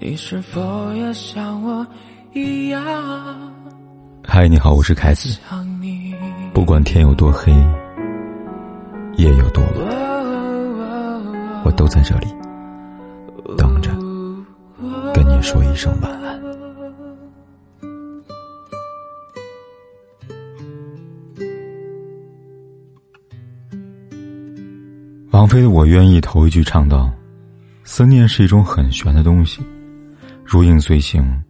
你是否也像我一样？嗨，你好，我是凯子。不管天有多黑，夜有多晚，我都在这里等着跟你说一声晚安。王菲的《我愿意》头一句唱到：“思念是一种很玄的东西。”如影随形，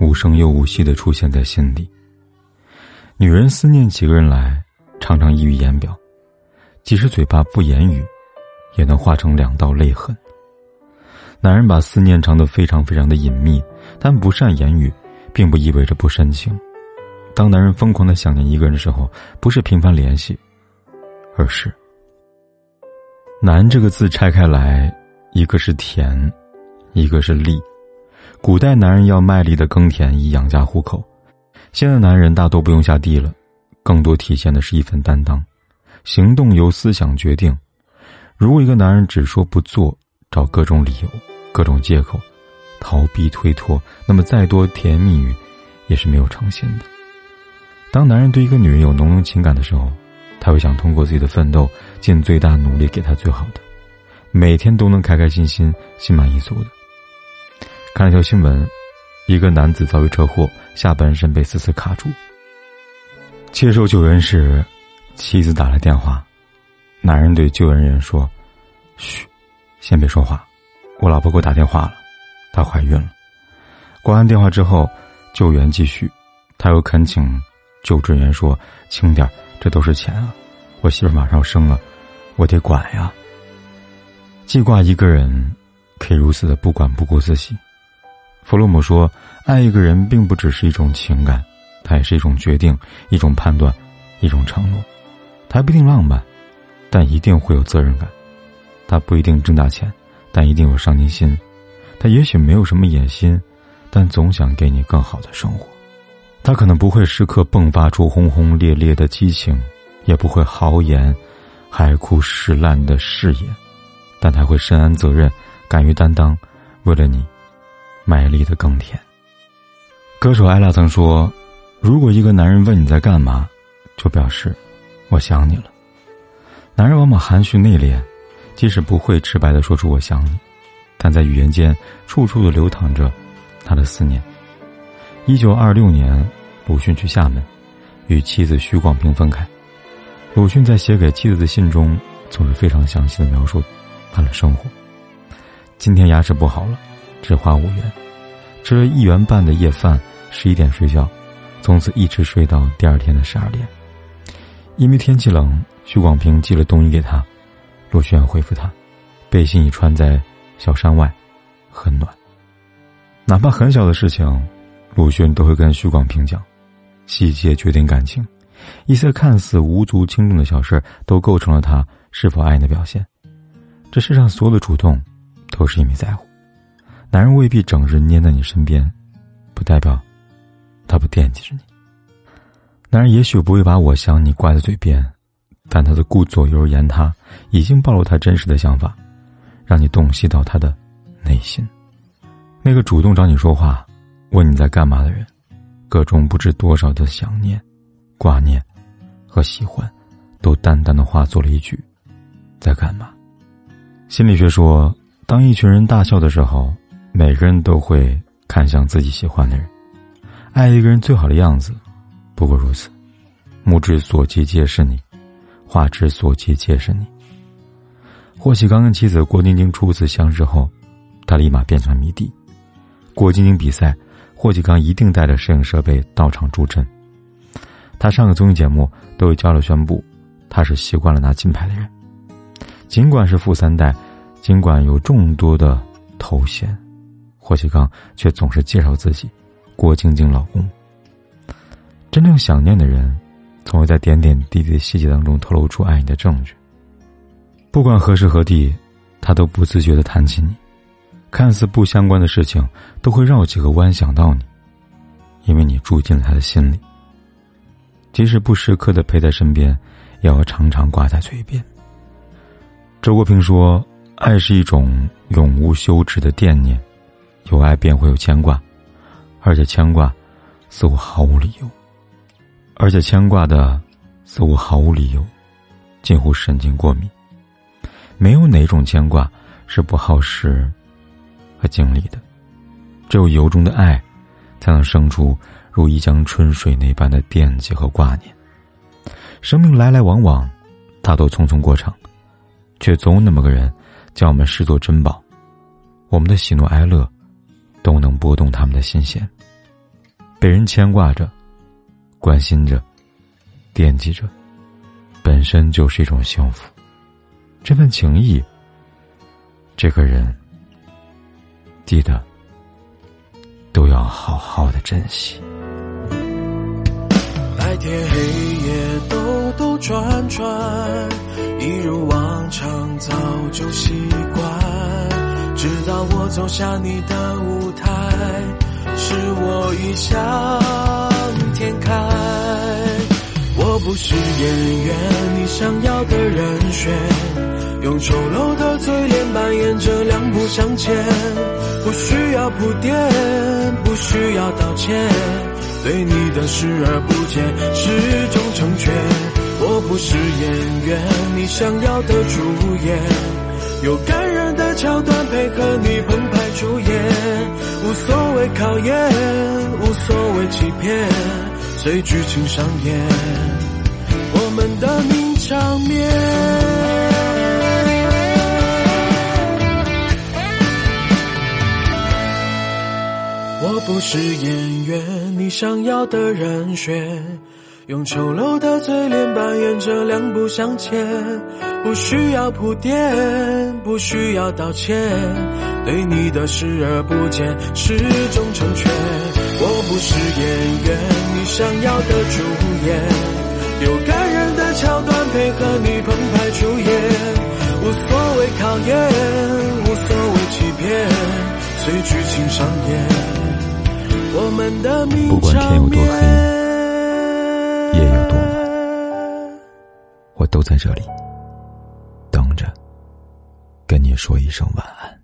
无声又无息的出现在心底。女人思念几个人来，常常溢于言表，即使嘴巴不言语，也能化成两道泪痕。男人把思念藏得非常非常的隐秘，但不善言语，并不意味着不深情。当男人疯狂的想念一个人的时候，不是频繁联系，而是“难”这个字拆开来，一个是甜，一个是力。古代男人要卖力的耕田以养家糊口，现在男人大多不用下地了，更多体现的是一份担当，行动由思想决定。如果一个男人只说不做，找各种理由、各种借口，逃避推脱，那么再多甜言蜜语，也是没有诚心的。当男人对一个女人有浓浓情感的时候，他会想通过自己的奋斗，尽最大努力给她最好的，每天都能开开心心、心满意足的。看了条新闻，一个男子遭遇车祸，下半身被死死卡住。接受救援时，妻子打来电话，男人对救援人员说：“嘘，先别说话，我老婆给我打电话了，她怀孕了。”挂完电话之后，救援继续，他又恳请救治员说：“轻点，这都是钱啊，我媳妇马上要生了，我得管呀。”记挂一个人，可以如此的不管不顾自己。弗洛姆说：“爱一个人并不只是一种情感，它也是一种决定、一种判断、一种承诺。它不一定浪漫，但一定会有责任感；它不一定挣大钱，但一定有上进心；它也许没有什么野心，但总想给你更好的生活。它可能不会时刻迸发出轰轰烈烈的激情，也不会豪言海枯石烂的誓言，但他会深谙责任，敢于担当，为了你。”卖力的耕田。歌手艾拉曾说：“如果一个男人问你在干嘛，就表示我想你了。”男人往往含蓄内敛，即使不会直白的说出“我想你”，但在语言间处处的流淌着他的思念。一九二六年，鲁迅去厦门，与妻子徐广平分开。鲁迅在写给妻子的信中，总是非常详细的描述他的生活。今天牙齿不好了。只花五元，吃了一元半的夜饭，十一点睡觉，从此一直睡到第二天的十二点。因为天气冷，徐广平寄了冬衣给他，陆迅回复他，背心已穿在小山外，很暖。哪怕很小的事情，鲁迅都会跟徐广平讲，细节决定感情，一些看似无足轻重的小事，都构成了他是否爱你的表现。这世上所有的主动，都是因为在乎。男人未必整日黏在你身边，不代表他不惦记着你。男人也许不会把我想你挂在嘴边，但他的顾左右而言他，已经暴露他真实的想法，让你洞悉到他的内心。那个主动找你说话、问你在干嘛的人，各种不知多少的想念、挂念和喜欢，都淡淡的化作了一句：“在干嘛？”心理学说，当一群人大笑的时候。每个人都会看向自己喜欢的人，爱一个人最好的样子，不过如此。目之所及皆是你，话之所及皆是你。霍启刚跟妻子郭晶晶初次相识后，他立马变成迷弟。郭晶晶比赛，霍启刚一定带着摄影设备到场助阵。他上个综艺节目都有交流宣布，他是习惯了拿金牌的人。尽管是富三代，尽管有众多的头衔。霍启刚却总是介绍自己，郭晶晶老公。真正想念的人，总会在点点滴滴的细节当中透露出爱你的证据。不管何时何地，他都不自觉的谈起你，看似不相关的事情，都会绕几个弯想到你，因为你住进了他的心里。即使不时刻的陪在身边，也要常常挂在嘴边。周国平说：“爱是一种永无休止的惦念。”有爱便会有牵挂，而且牵挂似乎毫无理由，而且牵挂的似乎毫无理由，近乎神经过敏。没有哪种牵挂是不耗时和精力的，只有由衷的爱，才能生出如一江春水那般的惦记和挂念。生命来来往往，大多匆匆过场，却总有那么个人，将我们视作珍宝。我们的喜怒哀乐，都能拨动他们的心弦。被人牵挂着，关心着，惦记着，本身就是一种幸福。这份情谊，这个人，记得都要好好的珍惜。白天黑夜兜兜转转，一如往常，早就习惯。走下你的舞台，是我异想天开。我不是演员，你想要的人选。用丑陋的嘴脸扮演着两不相欠，不需要铺垫，不需要道歉，对你的视而不见，是种成全。我不是演员，你想要的主演，有感桥段配合你澎湃出演，无所谓考验，无所谓欺骗，随剧情上演，我们的名场面。我不是演员，你想要的人选，用丑陋的嘴脸扮演着两不相欠，不需要铺垫，不需要道歉，对你的视而不见，是种成全。我不是演员，你想要的主演，有感人的桥段配合你澎湃出演，无所谓考验，无所谓欺骗，随剧情上演。不管天有多黑，我都在这里等着，跟你说一声晚安。